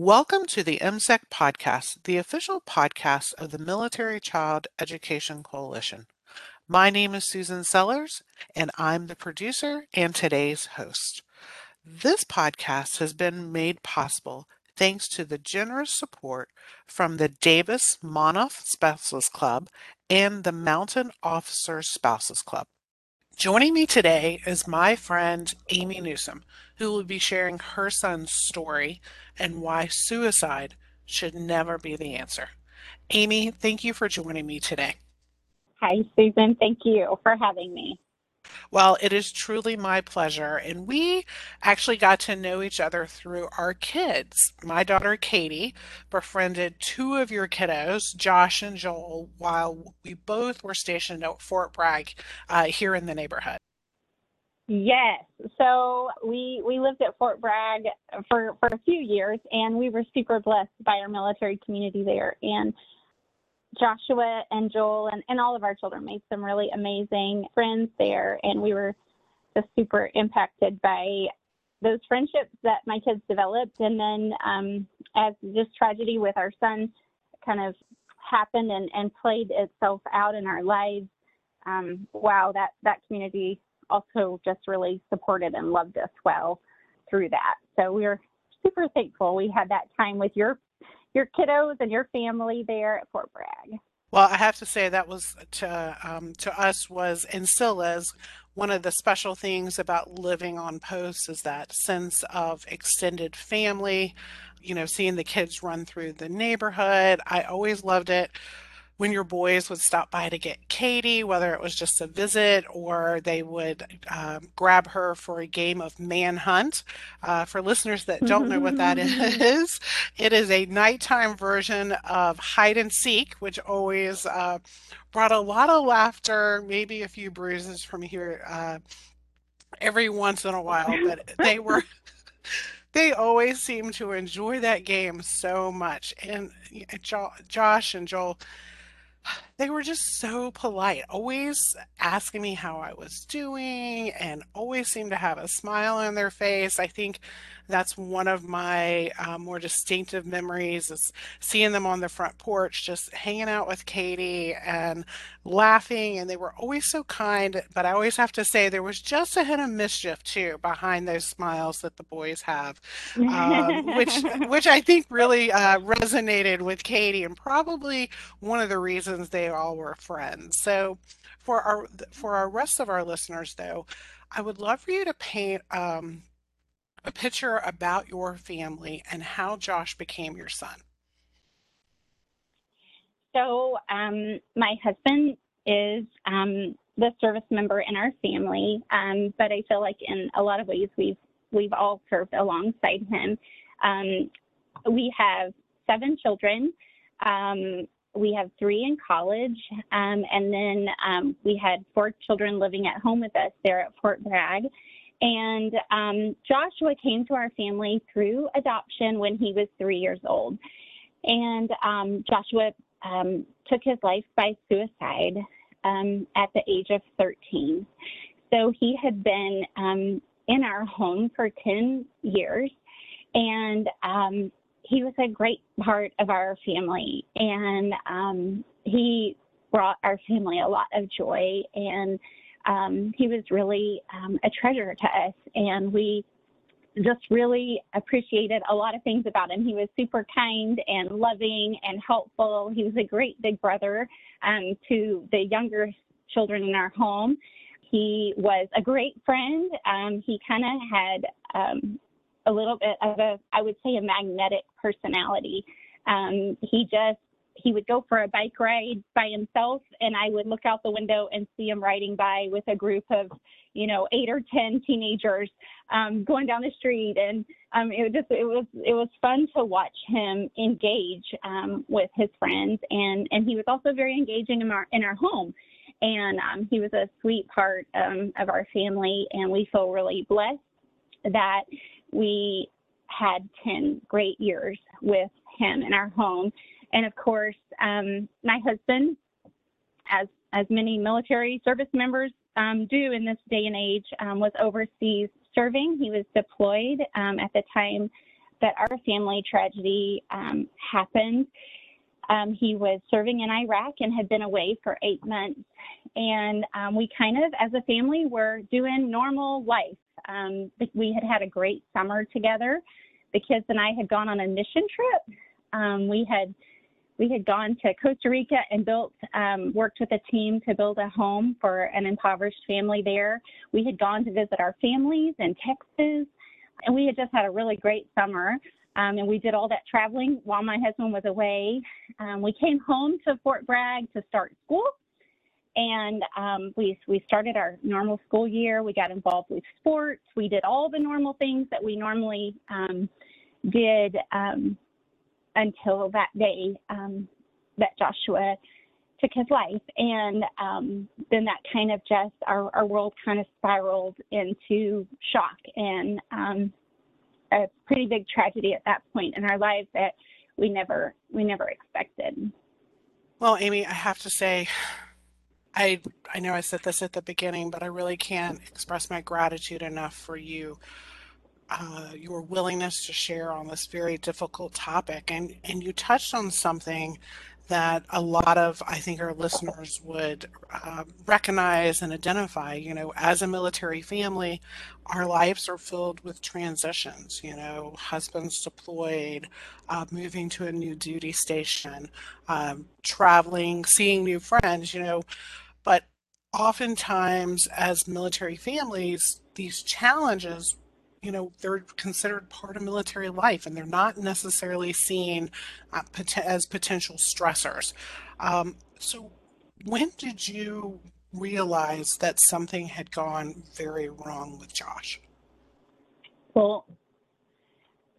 Welcome to the MCEC podcast, the official podcast of the Military Child Education Coalition. My name is Susan Sellers, and I'm the producer and today's host. This podcast has been made possible thanks to the generous support from the Davis Monthan Spouses Club and the Mountain Officer Spouses Club. Joining me today is my friend Amy Newsom, who will be sharing her son's story and why suicide should never be the answer. Amy, thank you for joining me today. Hi, Susan. Thank you for having me. Well, it is truly my pleasure. And we actually got to know each other through our kids. My daughter Katie befriended two of your kiddos, Josh and Joel, while we both were stationed at Fort Bragg uh, here in the neighborhood. Yes. So we we lived at Fort Bragg for, for a few years and we were super blessed by our military community there. And Joshua and Joel and, and all of our children made some really amazing friends there. And we were just super impacted by those friendships that my kids developed. And then um, as this tragedy with our son kind of happened and, and played itself out in our lives, um, wow, that, that community also just really supported and loved us well through that. So we are super thankful we had that time with your your kiddos and your family there at Fort Bragg. Well, I have to say that was to um, to us was and still is one of the special things about living on post is that sense of extended family. You know, seeing the kids run through the neighborhood. I always loved it when your boys would stop by to get Katie, whether it was just a visit or they would um, grab her for a game of manhunt. Uh, for listeners that don't know what that is, it is a nighttime version of hide and seek, which always uh, brought a lot of laughter, maybe a few bruises from here uh, every once in a while, but they were. they always seem to enjoy that game so much. And jo- Josh and Joel, they were just so polite, always asking me how I was doing and always seemed to have a smile on their face. I think that's one of my uh, more distinctive memories is seeing them on the front porch, just hanging out with Katie and laughing. And they were always so kind. But I always have to say there was just a hint of mischief too behind those smiles that the boys have, um, which which I think really uh, resonated with Katie and probably one of the reasons they all were friends. So for our for our rest of our listeners though, I would love for you to paint um, a picture about your family and how Josh became your son. So, um, my husband is um, the service member in our family, um, but I feel like in a lot of ways we've we've all served alongside him. Um, we have seven children. Um, we have three in college, um, and then we had four children living at home with us there at Fort Bragg. And um, Joshua came to our family through adoption when he was three years old. And um, Joshua um, took his life by suicide um, at the age of 13. So he had been um, in our home for 10 years. And um, he was a great part of our family. And he brought our family a lot of joy and um, he was really um, a treasure to us, and we just really appreciated a lot of things about him. He was super kind and loving and helpful. He was a great big brother um, to the younger children in our home. He was a great friend. Um, he kind of had um, a little bit of a, I would say, a magnetic personality. Um, he just he would go for a bike ride by himself and I would look out the window and see him riding by with a group of, you know, eight or 10 teenagers um, going down the street. And um, it was just, it was, it was fun to watch him engage um, with his friends. And, and he was also very engaging in our, in our home. And um, he was a sweet part um, of our family. And we feel really blessed that we had 10 great years with him in our home. And of course, um, my husband, as as many military service members um, do in this day and age, um, was overseas serving. He was deployed um, at the time that our family tragedy um, happened. Um, he was serving in Iraq and had been away for eight months. And we kind of, as a family, were doing normal life. We had had a great summer together. The kids and I had gone on a mission trip. We had we had gone to Costa Rica and built, um, worked with a team to build a home for an impoverished family there. We had gone to visit our families in Texas, and we had just had a really great summer. Um, and we did all that traveling while my husband was away. Um, we came home to Fort Bragg to start school, and um, we we started our normal school year. We got involved with sports. We did all the normal things that we normally um, did um, until that day um, that Joshua took his life. And um, then that kind of just, our, our world kind of spiraled into shock and um, a pretty big tragedy at that point in our lives that we never, we never expected. Well, Amy, I have to say, I I know I said this at the beginning, but I really can't express my gratitude enough for you uh, your willingness to share on this very difficult topic. And, and you touched on something that a lot of, I think, our listeners would uh, recognize and identify. You know, as a military family, our lives are filled with transitions. You know, husbands deployed, uh, moving to a new duty station, um, traveling, seeing new friends, you know, but oftentimes as military families, these challenges you know they're considered part of military life and they're not necessarily seen uh, as potential stressors. Um, so when did you realize that something had gone very wrong with josh? Well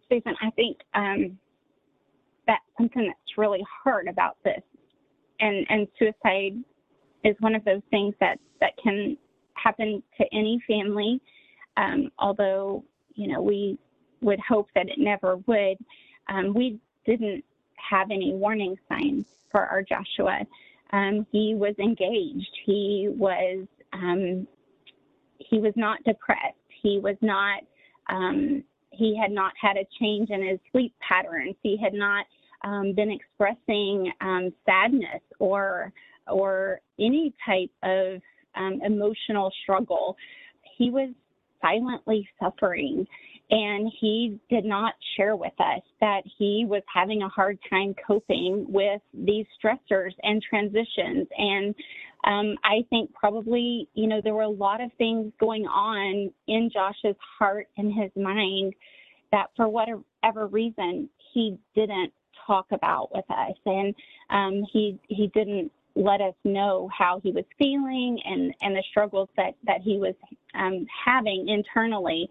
susan i think um, that's something that's really hard about this. And and suicide is one of those things that that can happen to any family. Um, although you know, we would hope that it never would. Um, we didn't have any warning signs for our Joshua. Um, he was engaged. He was um, he was not depressed. He was not. Um, he had not had a change in his sleep patterns. He had not um, been expressing um, sadness or or any type of emotional struggle. He was silently suffering. And he did not share with us that he was having a hard time coping with these stressors and transitions. And um, I think probably, you know, there were a lot of things going on in Josh's heart and his mind that for whatever reason he didn't talk about with us. And um, he, he didn't let us know how he was feeling and, and the struggles that, that he was um, having internally.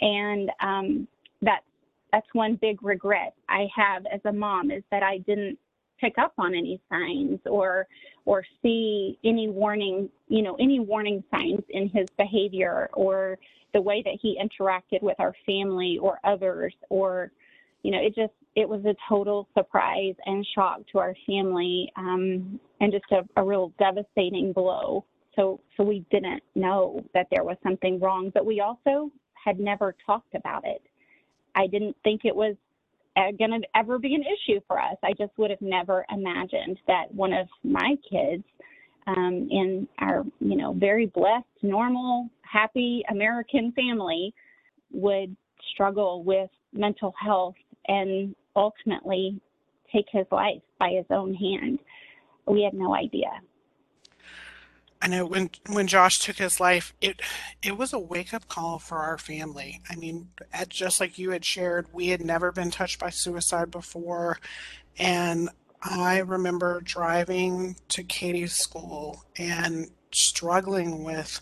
And um, that's, that's one big regret I have as a mom is that I didn't pick up on any signs or or see any warning you know any warning signs in his behavior or the way that he interacted with our family or others or you know, it just it was a total surprise and shock to our family, um, and just a, a real devastating blow. So so we didn't know that there was something wrong, but we also had never talked about it. I didn't think it was going to ever be an issue for us. I just would have never imagined that one of my kids um, in our, you know, very blessed, normal, happy American family would struggle with mental health and ultimately take his life by his own hand. We had no idea. I know when when Josh took his life, it it was a wake up call for our family. I mean, just like you had shared, we had never been touched by suicide before, and I remember driving to Katie's school and struggling with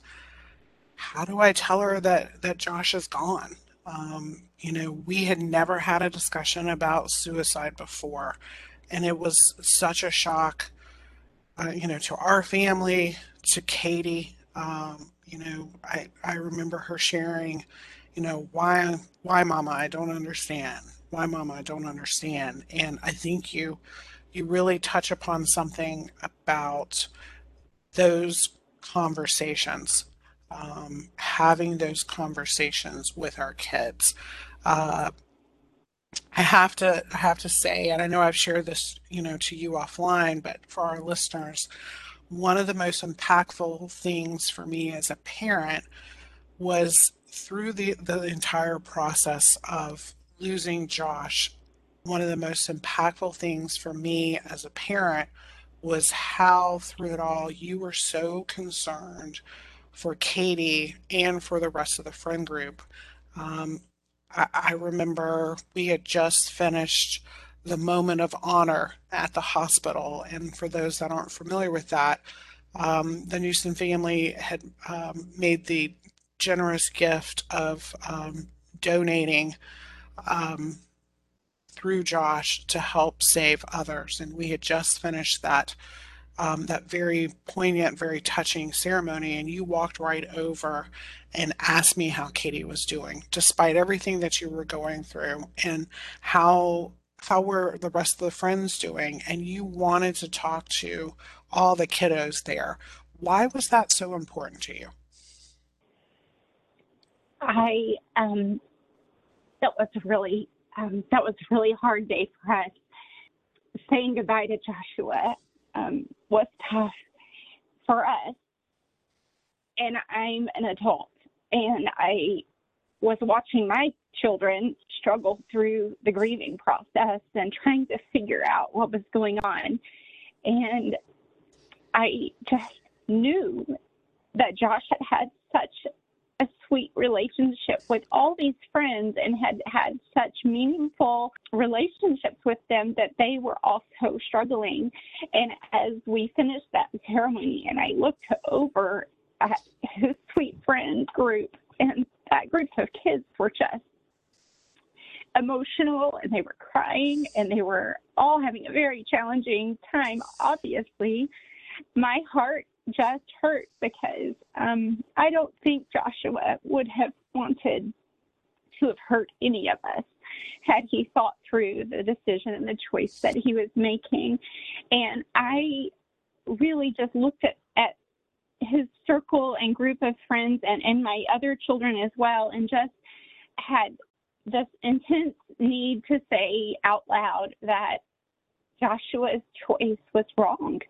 how do I tell her that that Josh is gone? Um, you know, we had never had a discussion about suicide before, and it was such a shock, uh, you know, to our family, to Katie. Um, you know, I, I remember her sharing, you know, why, why, Mama, I don't understand. Why, Mama, I don't understand. And I think you, you really touch upon something about those conversations um, having those conversations with our kids. Uh, I have to I have to say, and I know I've shared this, you know, to you offline, but for our listeners, one of the most impactful things for me as a parent was through the the entire process of losing Josh. One of the most impactful things for me as a parent was how through it all you were so concerned for Katie and for the rest of the friend group. Um, I, I remember we had just finished the moment of honor at the hospital. And for those that aren't familiar with that, um, the Newsom family had um, made the generous gift of um, donating um, through Josh to help save others. And we had just finished that um, that very poignant, very touching ceremony, and you walked right over and asked me how Katie was doing, despite everything that you were going through, and how how were the rest of the friends doing, and you wanted to talk to all the kiddos there. Why was that so important to you? I um, that was really um, that was a really hard day for us. Saying goodbye to Joshua um, was tough for us. And I'm an adult, and I was watching my children struggle through the grieving process and trying to figure out what was going on. And I just knew that Josh had had such a sweet relationship with all these friends and had had such meaningful relationships with them that they were also struggling. And as we finished that ceremony, and I looked over at his sweet friend group, and that group of kids were just emotional and they were crying and they were all having a very challenging time, obviously. My heart just hurt because um, I don't think Joshua would have wanted to have hurt any of us had he thought through the decision and the choice that he was making. And I really just looked at, at his circle and group of friends and, and my other children as well and just had this intense need to say out loud that Joshua's choice was wrong.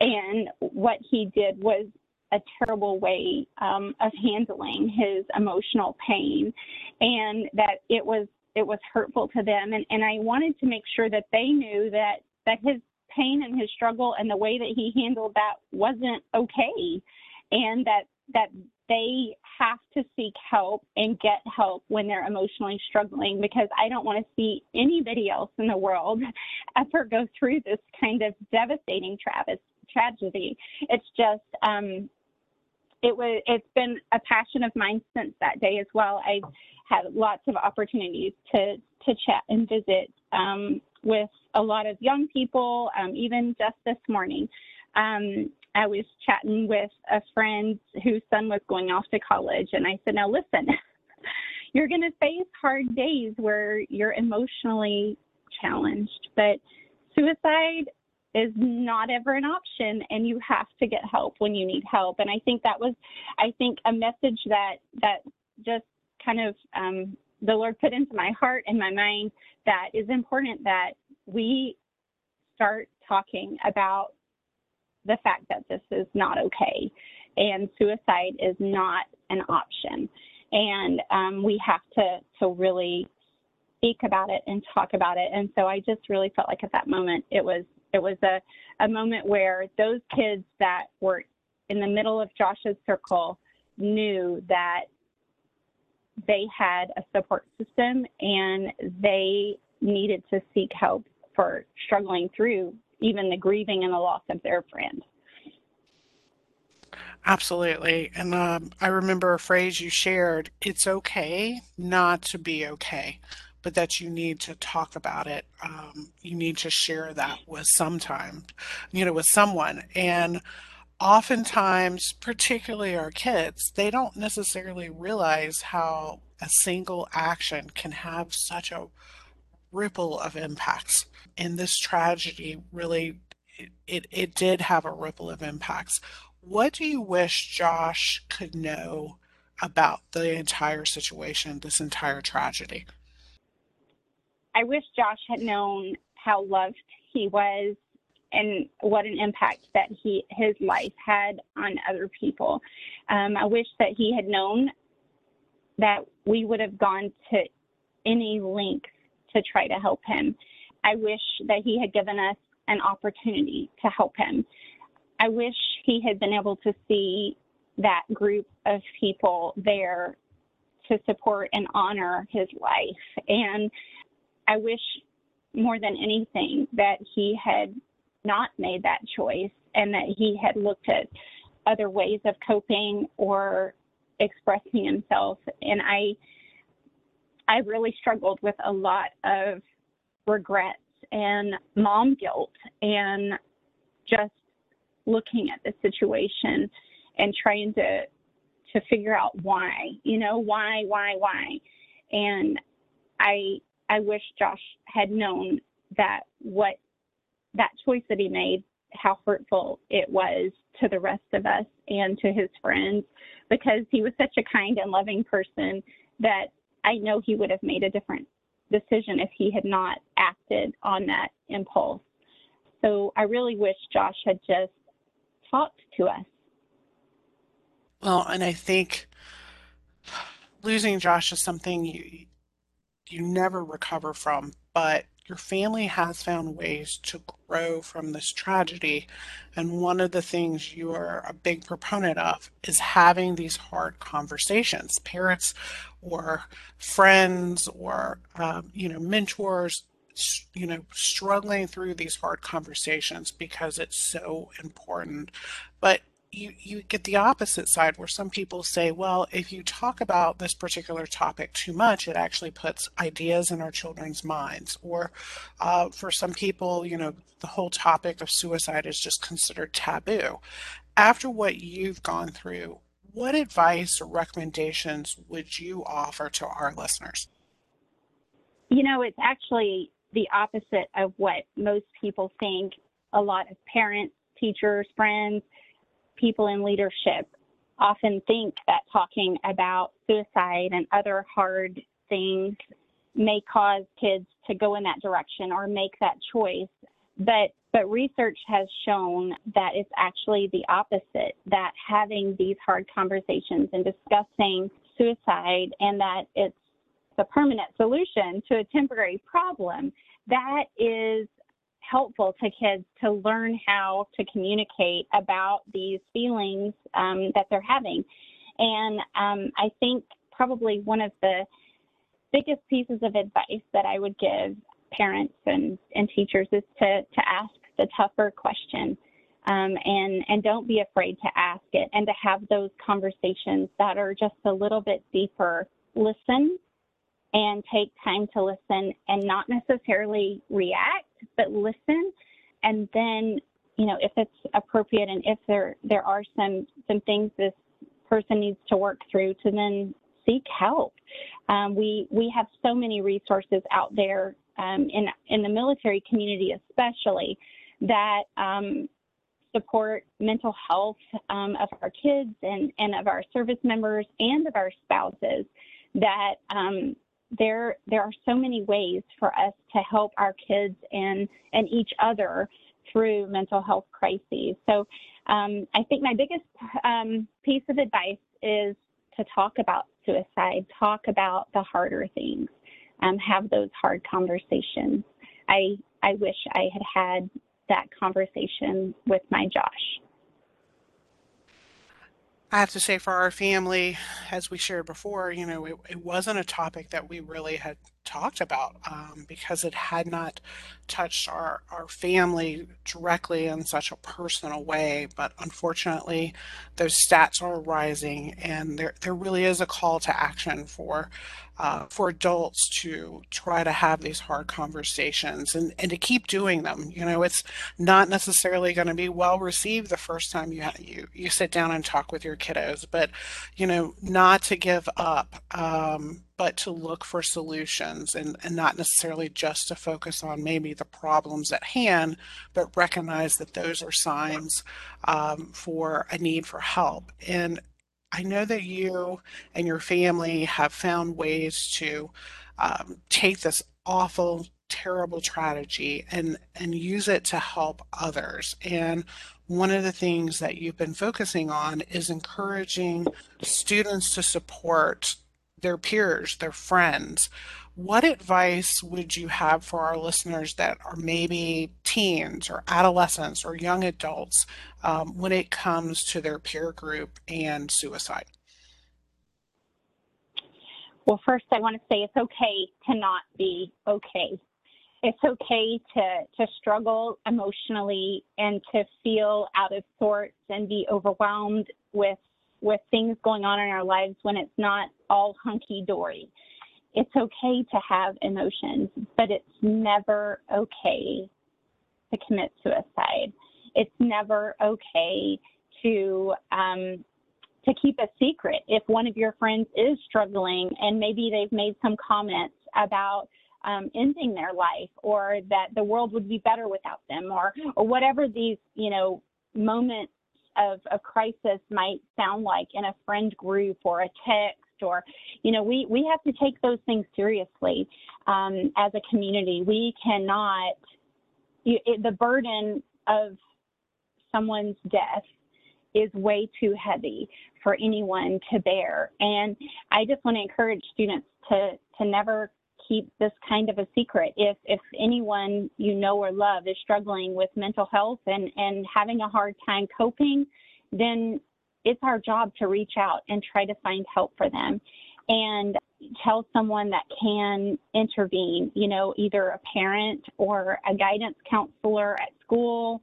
And what he did was a terrible way um, of handling his emotional pain and that it was it was hurtful to them. And, and I wanted to make sure that they knew that that his pain and his struggle and the way that he handled that wasn't okay and that that they have to seek help and get help when they're emotionally struggling because I don't want to see anybody else in the world ever go through this kind of devastating tragedy. It's just um, it was it's been a passion of mine since that day as well. I've had lots of opportunities to to chat and visit um, with a lot of young people, um, even just this morning. Um, I was chatting with a friend whose son was going off to college, and I said, Now listen, you're going to face hard days where you're emotionally challenged, but suicide is not ever an option and you have to get help when you need help and i think that was i think a message that that just kind of um, the lord put into my heart and my mind that is important that we start talking about the fact that this is not okay and suicide is not an option. And um, we have to, to really speak about it and talk about it. And so I just really felt like at that moment it was it was a, a moment where those kids that were in the middle of Josh's circle knew that they had a support system and they needed to seek help for struggling through even the grieving and the loss of their friend. Absolutely. And um, I remember a phrase you shared it's okay not to be okay, but that you need to talk about it. Um, you need to share that with sometime, you know, with someone. And oftentimes, particularly our kids, they don't necessarily realize how a single action can have such a ripple of impacts. And this tragedy really it, it, it did have a ripple of impacts. What do you wish Josh could know about the entire situation, this entire tragedy? I wish Josh had known how loved he was and what an impact that he his life had on other people. Um, I wish that he had known that we would have gone to any length to try to help him. I wish that he had given us an opportunity to help him. I wish he had been able to see that group of people there to support and honor his life. And I wish more than anything that he had not made that choice and that he had looked at other ways of coping or expressing himself. And I, I really struggled with a lot of regrets and mom guilt and just looking at the situation and trying to to figure out why you know why why why and i i wish josh had known that what that choice that he made how hurtful it was to the rest of us and to his friends because he was such a kind and loving person that I know he would have made a different decision if he had not acted on that impulse. So I really wish Josh had just talked to us. Well, and I think losing Josh is something you you never recover from, but your family has found ways to grow from this tragedy. And one of the things you are a big proponent of is having these hard conversations. Parents or friends or, um, you know, mentors, you know, struggling through these hard conversations because it's so important. But you, you get the opposite side where some people say, well, if you talk about this particular topic too much, it actually puts ideas in our children's minds. Or uh, for some people, you know, the whole topic of suicide is just considered taboo. After what you've gone through, what advice or recommendations would you offer to our listeners? You know, it's actually the opposite of what most people think. A lot of parents, teachers, friends, people in leadership often think that talking about suicide and other hard things may cause kids to go in that direction or make that choice. But but research has shown that it's actually the opposite, that having these hard conversations and discussing suicide and that it's a permanent solution to a temporary problem, that is helpful to kids to learn how to communicate about these feelings um, that they're having. And um, I think probably one of the biggest pieces of advice that I would give parents and, and teachers is to, to ask the tougher question. Um, and and don't be afraid to ask it and to have those conversations that are just a little bit deeper. Listen and take time to listen and not necessarily react, but listen. And then, you know, if it's appropriate and if there there are some some things this person needs to work through, to then seek help. Um, we we have so many resources out there um, in in the military community, especially that um, support mental health um, of our kids and and of our service members and of our spouses. That um, there there are so many ways for us to help our kids and and each other through mental health crises. So um, I think my biggest um, piece of advice is to talk about suicide, talk about the harder things, um, have those hard conversations. I I wish I had had that conversation with my Josh. I have to say, for our family, as we shared before, you know, it, it wasn't a topic that we really had talked about um, because it had not touched our, our family directly in such a personal way. But unfortunately, those stats are rising, and there, there really is a call to action for uh, for adults to try to have these hard conversations and, and to keep doing them. You know, it's not necessarily going to be well received the first time you, you you sit down and talk with your kiddos, but you know, not to give up. Um, but to look for solutions and, and not necessarily just to focus on maybe the problems at hand, but recognize that those are signs um, for a need for help. And I know that you and your family have found ways to um, take this awful terrible tragedy and and use it to help others and one of the things that you've been focusing on is encouraging students to support their peers their friends what advice would you have for our listeners that are maybe teens or adolescents or young adults um, when it comes to their peer group and suicide well, first, I want to say it's okay to not be okay. It's okay to, to struggle emotionally and to feel out of sorts and be overwhelmed with, with things going on in our lives when it's not all hunky dory. It's okay to have emotions, but it's never okay to commit suicide. It's never okay to um, to keep a secret if one of your friends is struggling and maybe they've made some comments about um, ending their life or that the world would be better without them or or whatever these you know moments of, of crisis might sound like in a friend group or a text or you know we we have to take those things seriously um, as a community we cannot it, the burden of someone's death is way too heavy for anyone to bear. And I just want to encourage students to, to never keep this kind of a secret. If, if anyone you know or love is struggling with mental health and, and having a hard time coping, then it's our job to reach out and try to find help for them and tell someone that can intervene, you know, either a parent or a guidance counselor at school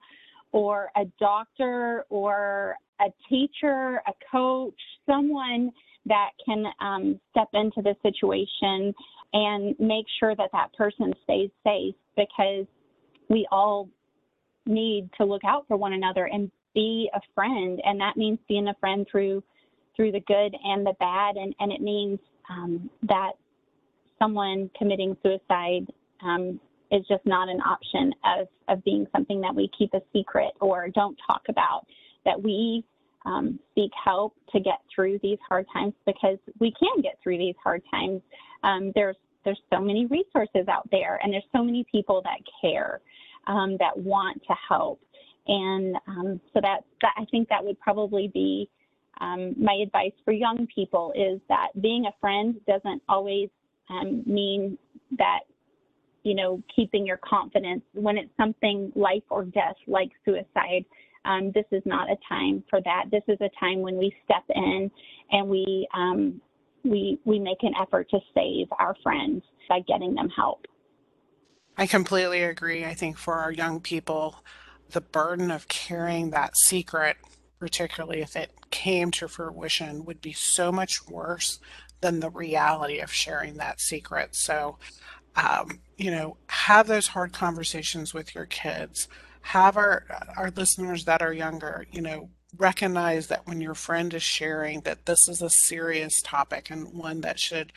or a doctor or a teacher, a coach, someone that can um, step into the situation and make sure that that person stays safe because we all need to look out for one another and be a friend and that means being a friend through through the good and the bad and and it means um, that someone committing suicide um, is just not an option of, of being something that we keep a secret or don't talk about, that we um, seek help to get through these hard times because we can get through these hard times. Um, there's there's so many resources out there, and there's so many people that care, um, that want to help, and um, so that, that I think that would probably be um, my advice for young people is that being a friend doesn't always um, mean that you know, keeping your confidence when it's something life or death like suicide. Um, this is not a time for that. This is a time when we step in and we um, we we make an effort to save our friends by getting them help. I completely agree. I think for our young people, the burden of carrying that secret, particularly if it came to fruition, would be so much worse than the reality of sharing that secret. So um, you know, have those hard conversations with your kids. Have our our listeners that are younger, you know, recognize that when your friend is sharing that this is a serious topic and one that should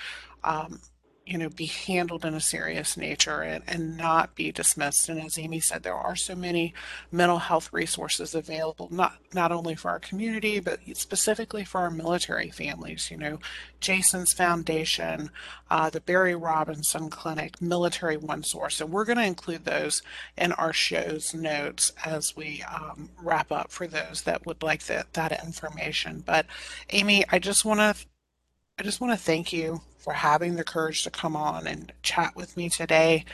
um, you know, be handled in a serious nature and, and not be dismissed. And as Amy said, there are so many mental health resources available, not not only for our community, but specifically for our military families. You know, Jason's Foundation, uh, the Barry Robinson Clinic, Military One Source. And we're going to include those in our show's notes as we um, wrap up for those that would like that, that information. But Amy, I just want to I just want to thank you for having the courage to come on and chat with me today.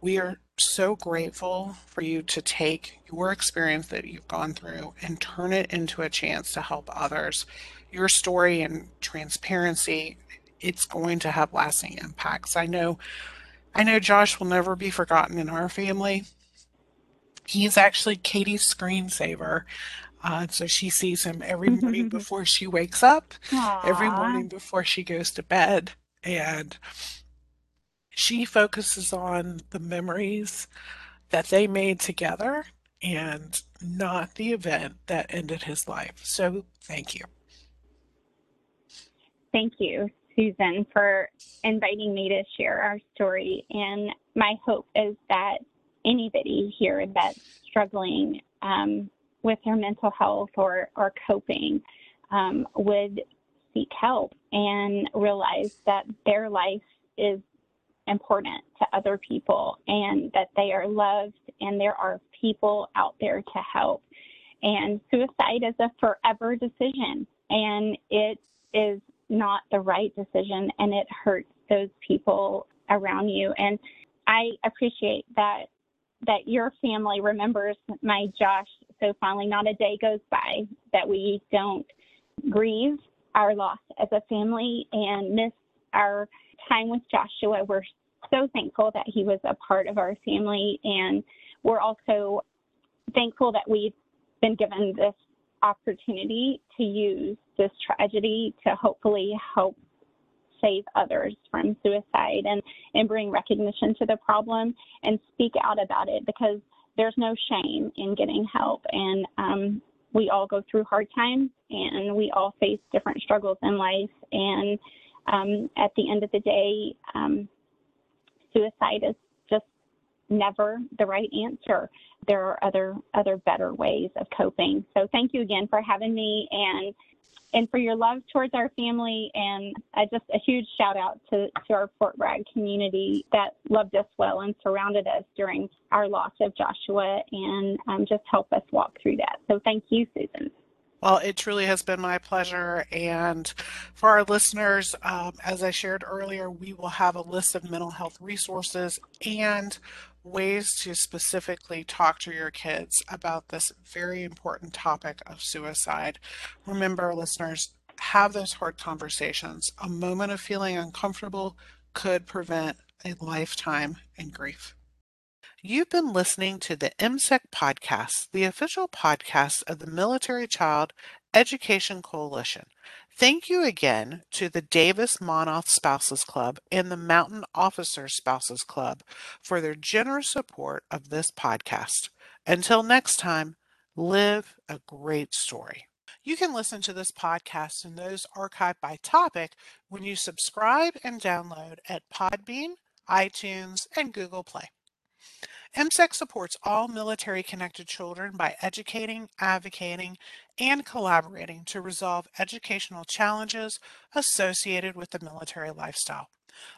We are so grateful for you to take your experience that you've gone through and turn it into a chance to help others. Your story and transparency, it's going to have lasting impacts. I know I know Josh will never be forgotten in our family. He's actually Katie's screensaver. Uh, so she sees him every morning before she wakes up, Aww. every morning before she goes to bed. And she focuses on the memories that they made together and not the event that ended his life. So thank you. Thank you, Susan, for inviting me to share our story. And my hope is that anybody here that's struggling um, with their mental health or, or coping um, would seek help and realize that their life is important to other people and that they are loved and there are people out there to help. And suicide is a forever decision and it is not the right decision and it hurts those people around you. And I appreciate that that your family remembers my Josh so fondly. Not a day goes by that we don't grieve our loss as a family and miss our time with Joshua. We're so thankful that he was a part of our family, and we're also thankful that we've been given this opportunity to use this tragedy to hopefully help save others from suicide and, and bring recognition to the problem and speak out about it because there's no shame in getting help. And um, we all go through hard times and we all face different struggles in life. And um, at the end of the day, um, suicide is never the right answer. There are other other better ways of coping. So thank you again for having me and and for your love towards our family and just a huge shout out to, to our Fort Bragg community that loved us well and surrounded us during our loss of Joshua and um, just help us walk through that. So thank you, Susan. Well, it truly has been my pleasure. And for our listeners, um, as I shared earlier, we will have a list of mental health resources and ways to specifically talk to your kids about this very important topic of suicide. Remember, listeners, have those hard conversations. A moment of feeling uncomfortable could prevent a lifetime in grief. You've been listening to the MCEC podcast, the official podcast of the Military Child Education Coalition. Thank you again to the Davis Monthan Spouses Club and the Mountain Officers Spouses Club for their generous support of this podcast. Until next time, live a great story. You can listen to this podcast and those archived by topic when you subscribe and download at Podbean, iTunes, and Google Play. MCEC supports all military connected children by educating, advocating, and collaborating to resolve educational challenges associated with the military lifestyle.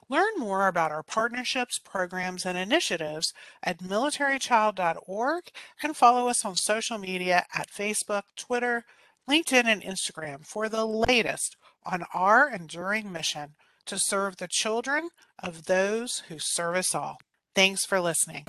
Learn more about our partnerships, programs, and initiatives at militarychild.org and follow us on social media at Facebook, Twitter, LinkedIn, and Instagram for the latest on our enduring mission to serve the children of those who serve us all. Thanks for listening.